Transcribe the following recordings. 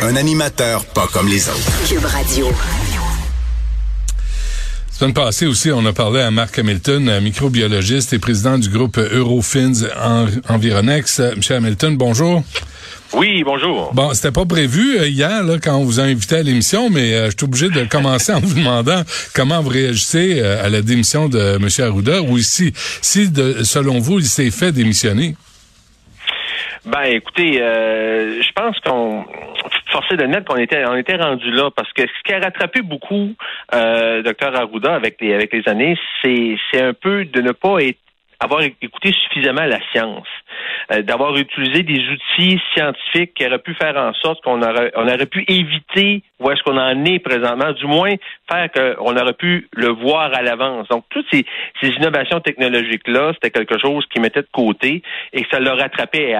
Un animateur pas comme les autres. Cube Radio. Semaine passée aussi, on a parlé à Marc Hamilton, microbiologiste et président du groupe Eurofins Environex. Monsieur Hamilton, bonjour. Oui, bonjour. Bon, c'était pas prévu euh, hier là, quand on vous a invité à l'émission, mais euh, je suis obligé de commencer en vous demandant comment vous réagissez euh, à la démission de M. Arruda ou si, si de, selon vous, il s'est fait démissionner. Ben, écoutez, je pense qu'on forcé de mettre qu'on était on était rendu là parce que ce qui a rattrapé beaucoup euh, docteur Arruda avec les avec les années, c'est c'est un peu de ne pas être avoir écouté suffisamment la science, d'avoir utilisé des outils scientifiques qui auraient pu faire en sorte qu'on aurait, on aurait pu éviter où est-ce qu'on en est présentement, du moins faire qu'on aurait pu le voir à l'avance. Donc, toutes ces, ces innovations technologiques-là, c'était quelque chose qui mettait de côté et que ça l'a rattrapé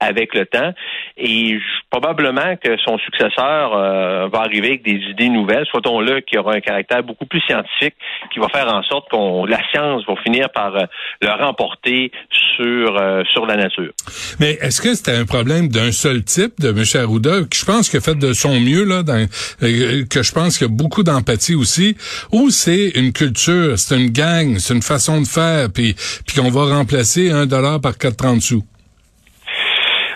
avec le temps. Et probablement que son successeur euh, va arriver avec des idées nouvelles, soit-on-le, qui aura un caractère beaucoup plus scientifique, qui va faire en sorte qu'on la science va finir par euh, le remporter sur euh, sur la nature. Mais est-ce que c'était un problème d'un seul type de M. Arruda, qui je pense a fait de son mieux là, dans, euh, que je pense qu'il y a beaucoup d'empathie aussi, ou c'est une culture, c'est une gang, c'est une façon de faire, puis puis qu'on va remplacer un dollar par 4,30 sous?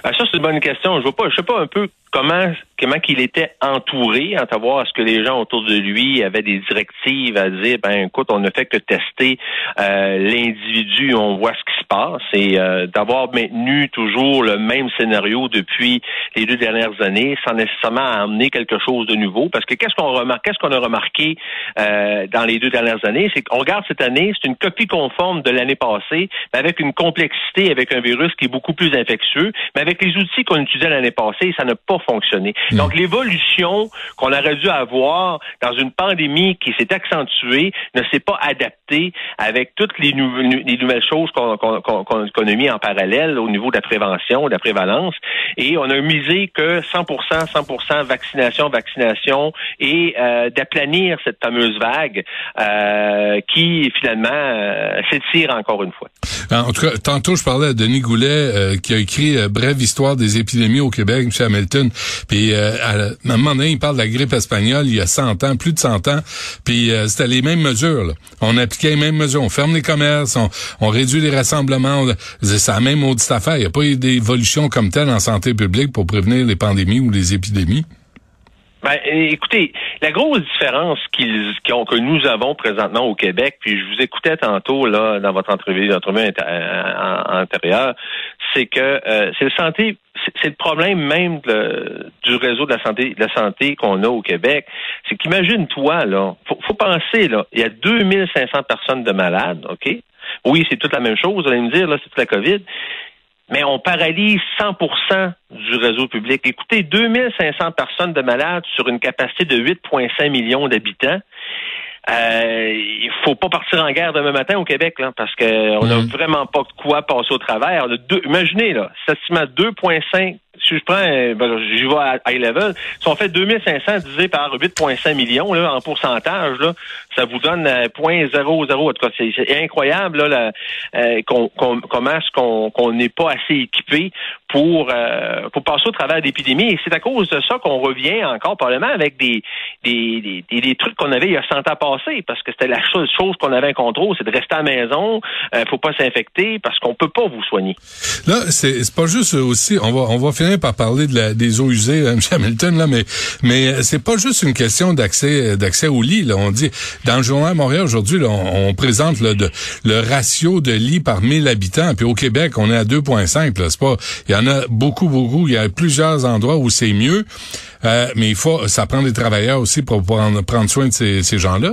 Ah, ça, c'est une bonne question. Je vois pas, je sais pas un peu comment comment qu'il était entouré, à savoir est-ce que les gens autour de lui avaient des directives à dire ben écoute, on ne fait que tester euh, l'individu, on voit ce qui se passe. Et euh, d'avoir maintenu toujours le même scénario depuis les deux dernières années sans nécessairement amener quelque chose de nouveau. Parce que qu'est-ce qu'on remarque qu'est-ce qu'on a remarqué euh, dans les deux dernières années, c'est qu'on regarde cette année, c'est une copie conforme de l'année passée, mais avec une complexité avec un virus qui est beaucoup plus infectieux, mais avec les outils qu'on utilisait l'année passée, ça n'a pas fonctionner. Hmm. Donc, l'évolution qu'on aurait dû avoir dans une pandémie qui s'est accentuée ne s'est pas adaptée avec toutes les, les nouvelles choses qu'on a mis en parallèle au niveau de la prévention, de la prévalence. Et on a misé que 100 100% vaccination, vaccination et euh, d'aplanir cette fameuse vague euh, qui, finalement, euh, s'étire encore une fois. En tout cas, tantôt, je parlais à Denis Goulet qui a écrit Brève histoire des épidémies au Québec, M. Hamilton. Puis euh, à, un moment il parle de la grippe espagnole il y a 100 ans, plus de 100 ans. Puis euh, c'était les mêmes mesures. On appliquait les mêmes mesures. On ferme les commerces, on, réduit les rassemblements. C'est la même maudite affaire. Il n'y a pas eu d'évolution comme telle en santé publique pour prévenir les pandémies ou les épidémies. Ben, écoutez, la grosse différence qu'ils, que nous avons présentement au Québec, puis je vous écoutais tantôt là dans votre entrevue, entrevue euh, antérieure, c'est que euh, c'est le santé, c'est le problème même du réseau de la santé, de la santé qu'on a au Québec. C'est qu'imagine-toi là, faut, faut penser là, il y a 2500 personnes de malades, ok? Oui, c'est toute la même chose, vous allez me dire là, c'est toute la COVID mais on paralyse 100% du réseau public. Écoutez, 2500 personnes de malades sur une capacité de 8,5 millions d'habitants. Euh, il faut pas partir en guerre demain matin au Québec, là, parce qu'on n'a mhm. vraiment pas de quoi passer au travers. imaginez, là, à 2,5 si je prends, ben, j'y vais à high level, si on fait 2500 divisé par 8,5 millions là, en pourcentage, là, ça vous donne 0.00. En tout cas, c'est incroyable là, euh, comment est-ce qu'on n'est pas assez équipé pour euh, pour passer au travers d'épidémies. Et c'est à cause de ça qu'on revient encore probablement avec des des, des, trucs qu'on avait il y a 100 ans passés, parce que c'était la chose, chose qu'on avait en contrôle, c'est de rester à la maison, euh, faut pas s'infecter, parce qu'on peut pas vous soigner. Là, c'est pas juste aussi, on va on va par parler des eaux usées, M. Hamilton, là, mais mais c'est pas juste une question d'accès d'accès au lit. Là, on dit dans le journal Montréal aujourd'hui, on, présente le ratio de lits par 1000 habitants, puis au Québec, on est à 2,5. C'est pas, il y en a beaucoup, beaucoup. Il y a plusieurs endroits où c'est mieux, euh, mais il faut, ça prend des travailleurs aussi pour prendre, prendre soin de ces, ces gens-là.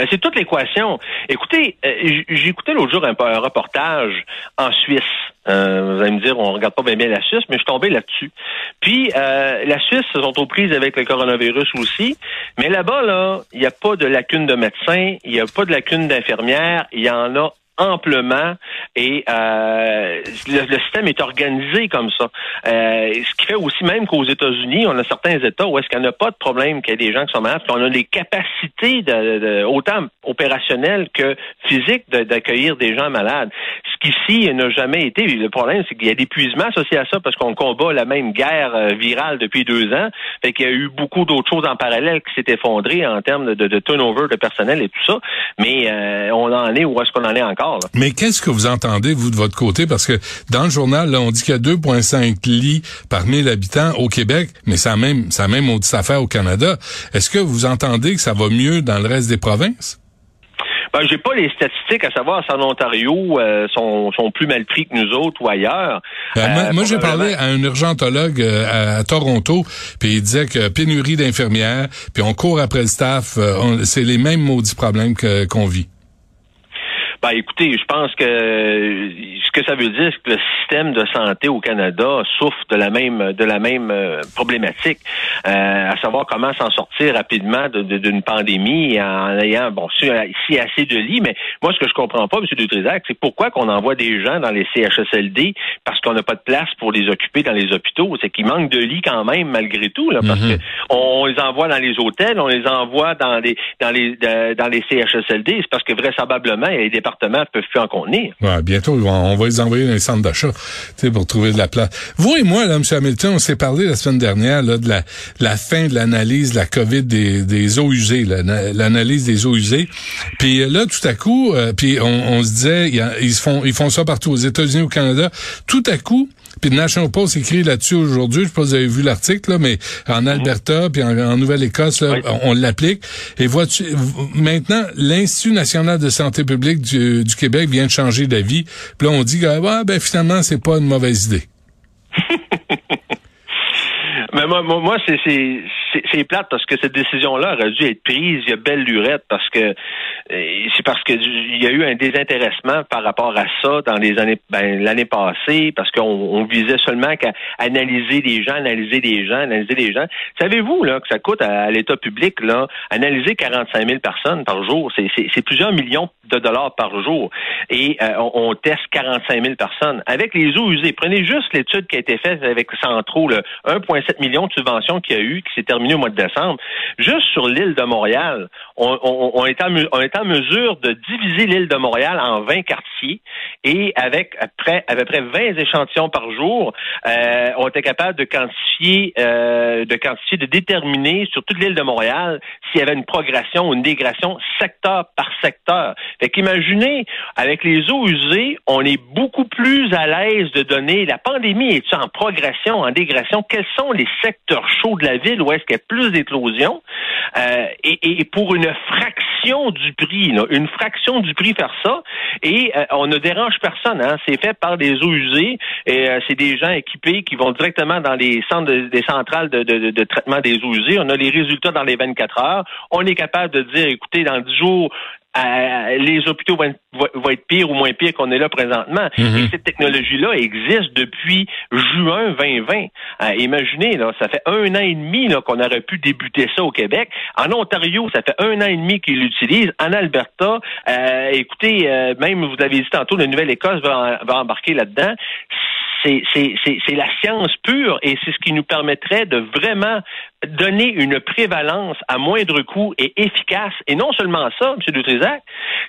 Euh, c'est toute l'équation. Écoutez, euh, écouté l'autre jour un, un, reportage en Suisse. Euh, vous allez me dire, on regarde pas bien, bien la Suisse, mais je suis tombé là-dessus. Puis, la Suisse se sont aux prises avec le coronavirus aussi. Mais là-bas, là, il n'y a pas de lacune de médecins, il n'y a pas de lacune d'infirmières, il y en a amplement et euh, le, système est organisé comme ça. Euh, ce qui fait aussi même qu'aux États-Unis, on a certains États où est-ce qu'il n'y a pas de problème qu'il y ait des gens qui sont malades, qu'on a les capacités de, autant opérationnelles que physiques d'accueillir des gens malades. Ce qu'ici n'a jamais été. Le problème, c'est qu'il y a d'épuisement associé à ça parce qu'on combat la même guerre euh, virale depuis deux ans. Fait qu'il y a eu beaucoup d'autres choses en parallèle qui s'est effondré en termes de, de, turnover de personnel et tout ça. Mais on en est où est-ce qu'on en est encore? Mais qu'est-ce que vous entendez, vous, de votre côté? Parce que dans le journal, là, on dit qu'il y a 2,5 lits par 1000 habitants au Québec, mais ça même, ça même maudite affaire au Canada. Est-ce que vous entendez que ça va mieux dans le reste des provinces? Ben, j'ai pas les statistiques à savoir si en Ontario euh, sont, sont plus mal pris que nous autres ou ailleurs. Ben, moi, euh, j'ai parlé à un urgentologue euh, à, Toronto, puis il disait que pénurie d'infirmières, puis on court après le staff, c'est les mêmes maudits problèmes qu'on vit. Ben, écoutez, je pense que ce que ça veut dire, c'est que le système de santé au Canada souffre de la même de la même euh, problématique, euh, à savoir comment s'en sortir rapidement d'une pandémie en ayant bon ici assez de lits. Mais moi, ce que je comprends pas, M. Dutrisac, c'est pourquoi qu'on envoie des gens dans les CHSLD parce qu'on n'a pas de place pour les occuper dans les hôpitaux. C'est qu'il manque de lits quand même malgré tout, là, parce mm-hmm. que on, les envoie dans les hôtels, on les envoie dans les dans les dans les CHSLD. C'est parce que vraisemblablement, il y a des départements peuvent plus en contenir. Bientôt, on va les envoyer dans les centres d'achat pour trouver de la place. Vous et moi, là, M. Hamilton, on s'est parlé la semaine dernière là, de la, la fin de l'analyse de la COVID des, des eaux usées, l'analyse des eaux usées. Puis là, tout à coup, euh, puis on, on, se disait, ils font, ils font ça partout aux États-Unis, au Canada. Tout à coup, puis National Post écrit là-dessus aujourd'hui, je sais pas si vous avez vu l'article, mais en Alberta, puis en, Nouvelle-Écosse, on l'applique. Et vois-tu, maintenant, l'Institut national de santé publique du, Québec vient de changer d'avis. Puis là, on dit ah, ben, finalement, c'est pas une mauvaise idée. Mais moi, moi, c'est c'est plate parce que cette décision-là aurait dû être prise. Il y a belle lurette parce que euh, c'est parce que il y a eu un désintéressement par rapport à ça dans les années ben, l'année passée parce qu'on on visait seulement qu'à analyser les gens, analyser les gens, analyser les gens. Savez-vous là que ça coûte à, l'État public là analyser 45 000 personnes par jour, c'est plusieurs millions de dollars par jour et euh, on, teste 45 000 personnes avec les eaux usées. Prenez juste l'étude qui a été faite avec Centro, 1,7 million de subventions qu'il y a eu qui s'est au mois de décembre. Juste sur l'île de Montréal, on, est en, mesure de diviser l'île de Montréal en 20 quartiers et avec près, à peu près 20 échantillons par jour, euh, on était capable de quantifier, euh, de quantifier, de déterminer sur toute l'île de Montréal s'il y avait une progression ou une dégradation secteur par secteur. Fait qu'imaginez, avec les eaux usées, on est beaucoup plus à l'aise de donner, la pandémie est en progression, en dégradation, quels sont les secteurs chauds de la ville plus d'éclosions? Euh, et, pour une fraction du prix, une fraction du prix faire ça, et euh, on ne dérange personne, hein, c'est fait par des eaux usées, et euh, c'est des gens équipés qui vont directement dans les centres des centrales de, de, traitement des eaux usées, on a les résultats dans les 24 heures, on est capable de dire, écoutez, dans 10 jours, euh, les hôpitaux vont être, pires ou moins pires qu'on est là présentement. Mhm. Et cette technologie-là existe depuis juin 2020. Euh, imaginez, là, ça fait un an et demi qu'on aurait pu débuter ça au Québec. En Ontario, ça fait un an et demi qu'ils l'utilisent. En Alberta, euh, écoutez, même vous l'avez dit tantôt, la Nouvelle-Écosse va, va embarquer là-dedans c'est la science pure et c'est ce qui nous permettrait de vraiment donner une prévalence à moindre coût et efficace. Et non seulement ça, M. Dutrisac,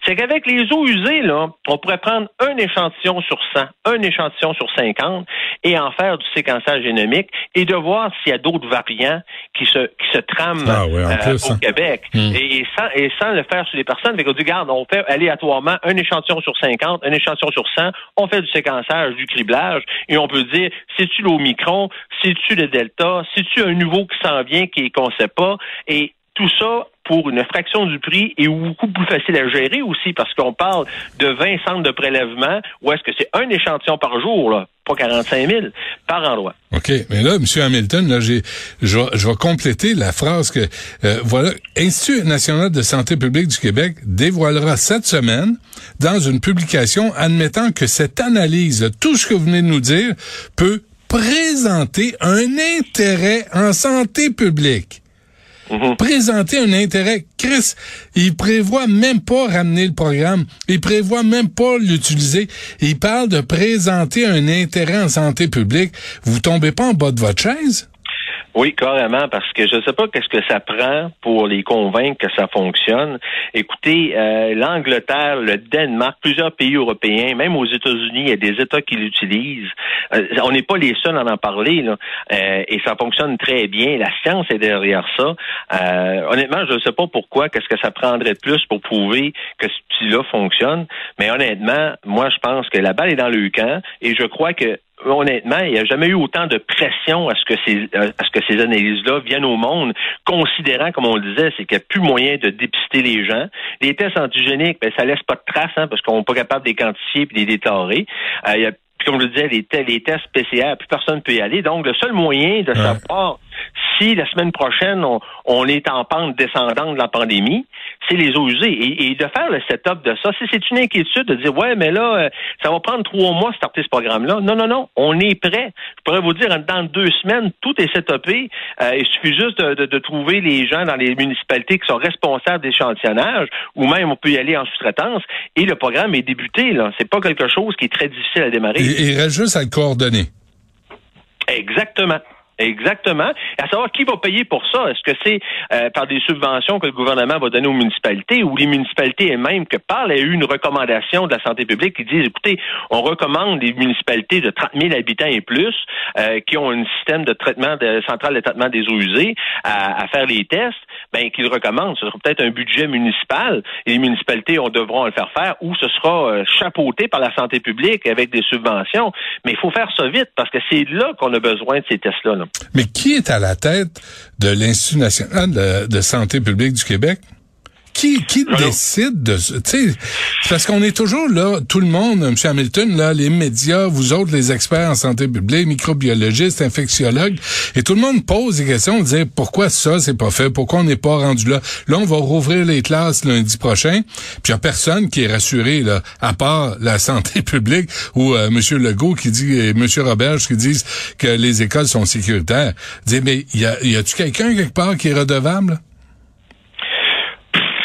c'est qu'avec les eaux usées, là, on pourrait prendre un échantillon sur 100, un échantillon sur 50 et en faire du séquençage génomique et de voir s'il y a d'autres variants qui se, qui se trament ah euh, au hein. Québec. Et, sans, et sans le faire sur les personnes. Fait qu'on dit, regarde, on fait aléatoirement un échantillon sur 50, un échantillon sur 100, on fait du séquençage, du criblage et on peut dire, c'est-tu l'Omicron, c'est-tu le Delta, c'est-tu un nouveau qui s'en vient qui qu'on sait pas, et tout ça pour une fraction du prix et beaucoup plus facile à gérer aussi parce qu'on parle de 20 centres de prélèvement ou est-ce que c'est un échantillon par jour, là, pas 45 000 par endroit. OK. Mais là, M. Hamilton, là, j'ai, je, vais, compléter la phrase que, euh, voilà, Institut national de santé publique du Québec dévoilera cette semaine dans une publication admettant que cette analyse, tout ce que vous venez de nous dire, peut présenter un intérêt en santé publique. Mhm. Présenter un intérêt. Chris, il prévoit même pas ramener le programme. Il prévoit même pas l'utiliser. Il parle de présenter un intérêt en santé publique. Vous tombez pas en bas de votre chaise? Oui, carrément, parce que je ne sais pas qu'est-ce que ça prend pour les convaincre que ça fonctionne. Écoutez, euh, l'Angleterre, le Danemark, plusieurs pays européens, même aux États-Unis, il y a des États qui l'utilisent. Euh, on n'est pas les seuls à en parler, là, euh, et ça fonctionne très bien. La science est derrière ça. honnêtement, je ne sais pas pourquoi, qu'est-ce que ça prendrait de plus pour prouver que ce outil-là fonctionne, mais honnêtement, moi, je pense que la balle est dans le camp, et je crois que honnêtement, il n'y a jamais eu autant de pression à ce que ces, à ce que ces analyses-là viennent au monde, considérant, comme on le disait, c'est qu'il n'y a plus moyen de dépister les gens. Les tests antigéniques, ben, ça laisse pas de traces, hein, parce qu'on n'est pas capable de les quantifier et de les déclarer. Euh, il y a comme je le disais, les, les tests PCR, plus personne ne peut y aller. Donc, le seul moyen de savoir si la semaine prochaine, on, est en pente descendante de la pandémie, c'est les eaux usées. Et, de faire le setup de ça, si c'est une inquiétude de dire, ouais, mais là, euh, ça va prendre trois mois de starter ce programme-là. Non, non, non, on est prêt. Je pourrais vous dire, dans deux semaines, tout est setupé. Euh, il suffit juste de, trouver les gens dans les municipalités qui sont responsables d'échantillonnage, ou même on peut y aller en sous-traitance, et le programme est débuté. Là, c'est pas quelque chose qui est très difficile à démarrer. il reste juste à le coordonner. Exactement. Exactement. À savoir qui va payer pour ça? Est-ce que c'est euh, par des subventions que le gouvernement va donner aux municipalités ou les municipalités elles-mêmes que parlent? A eu une recommandation de la santé publique qui dit, écoutez, on recommande les municipalités de 30 000 habitants et plus euh, qui ont un système de traitement de centrale de traitement des eaux usées à, faire les tests, ben qu'ils recommandent. Ce sera peut-être un budget municipal et les municipalités on, devront le faire faire ou ce sera euh, chapeauté par la santé publique avec des subventions. Mais il faut faire ça vite parce que c'est là qu'on a besoin de ces tests-là. là mais qui est à la tête de l'Institut national de, santé publique du Québec? Qui, qui décide de tu sais parce qu'on est toujours là tout le monde M. Hamilton là les médias vous autres les experts en santé publique microbiologistes infectiologues et tout le monde pose des questions on dit pourquoi ça c'est pas fait? Pourquoi on n'est pas rendu là? Là on va rouvrir les classes lundi prochain puis il y a personne qui est rassuré là à part la santé publique ou euh, M. Legault qui dit et M. Roberge qui disent que les écoles sont sécuritaires dit mais y a y a-tu quelqu'un quelque part qui est redevable?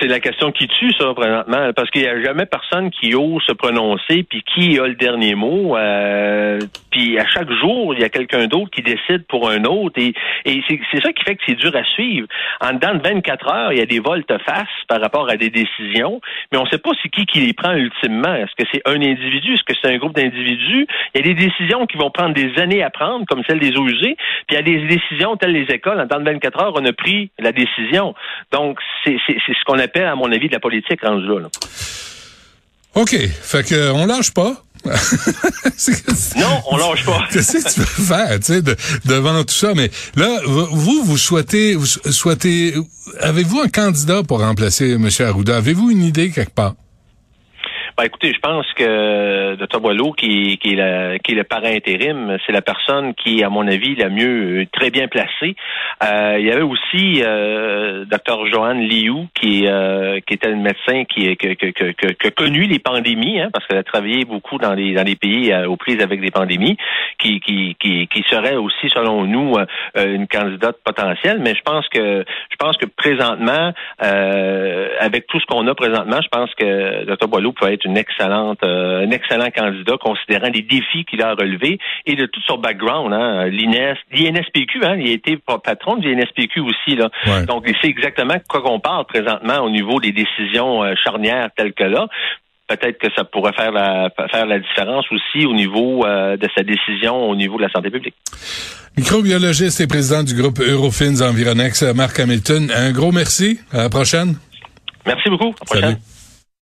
C'est la question qui tue, ça, présentement, parce qu'il n'y a jamais personne qui ose se prononcer, puis qui a le dernier mot. Euh, puis à chaque jour, il y a quelqu'un d'autre qui décide pour un autre, et, c'est ça qui fait que c'est dur à suivre. En dedans de 24 heures, il y a des volte-face par rapport à des décisions, mais on ne sait pas c'est qui qui les prend ultimement. Est-ce que c'est un individu? Est-ce que c'est un groupe d'individus? Il y a des décisions qui vont prendre des années à prendre, comme celle des eaux usées, puis il y a des décisions telles les écoles. En dedans de 24 heures, on a pris la décision. Donc, c'est ce qu'on appelle à mon avis, de la politique rendu là. OK. Fait que on lâche pas. non, on lâche pas. Qu'est-ce que tu veux faire, tu sais, devant tout ça? Mais là, vous, vous souhaitez, vous souhaitez, avez-vous un candidat pour remplacer M. Arruda? Avez-vous une idée quelque part? Ben, écoutez, je pense que Dr. Boileau, qui, qui, est la, qui est le parent intérim, c'est la personne qui, à mon avis, la mieux, euh, très bien placée. Euh, il y avait aussi euh, Dr. Joanne Liu, qui, euh, qui était le médecin qui, qui, qui, qui, a connu les pandémies, hein, parce qu'elle a travaillé beaucoup dans les, dans les pays aux prises avec des pandémies, qui, qui, qui, qui serait aussi, selon nous, une candidate potentielle. Mais je pense que je pense que présentement, avec tout ce qu'on a présentement, je pense que Dr. Boileau peut être une excellente, euh, un excellent candidat considérant les défis qu'il a relevés et de tout son background. Hein, l'INSPQ, hein, il a été patron de l'INSPQ aussi. Là. Donc, il sait exactement quoi qu'on parle présentement au niveau des décisions euh, charnières telles que là peut-être que ça pourrait faire la faire la différence aussi au niveau euh, de sa décision au niveau de la santé publique. Microbiologiste et président du groupe Eurofins Environex, Marc Hamilton, un gros merci. À la prochaine. Merci beaucoup. À la prochaine.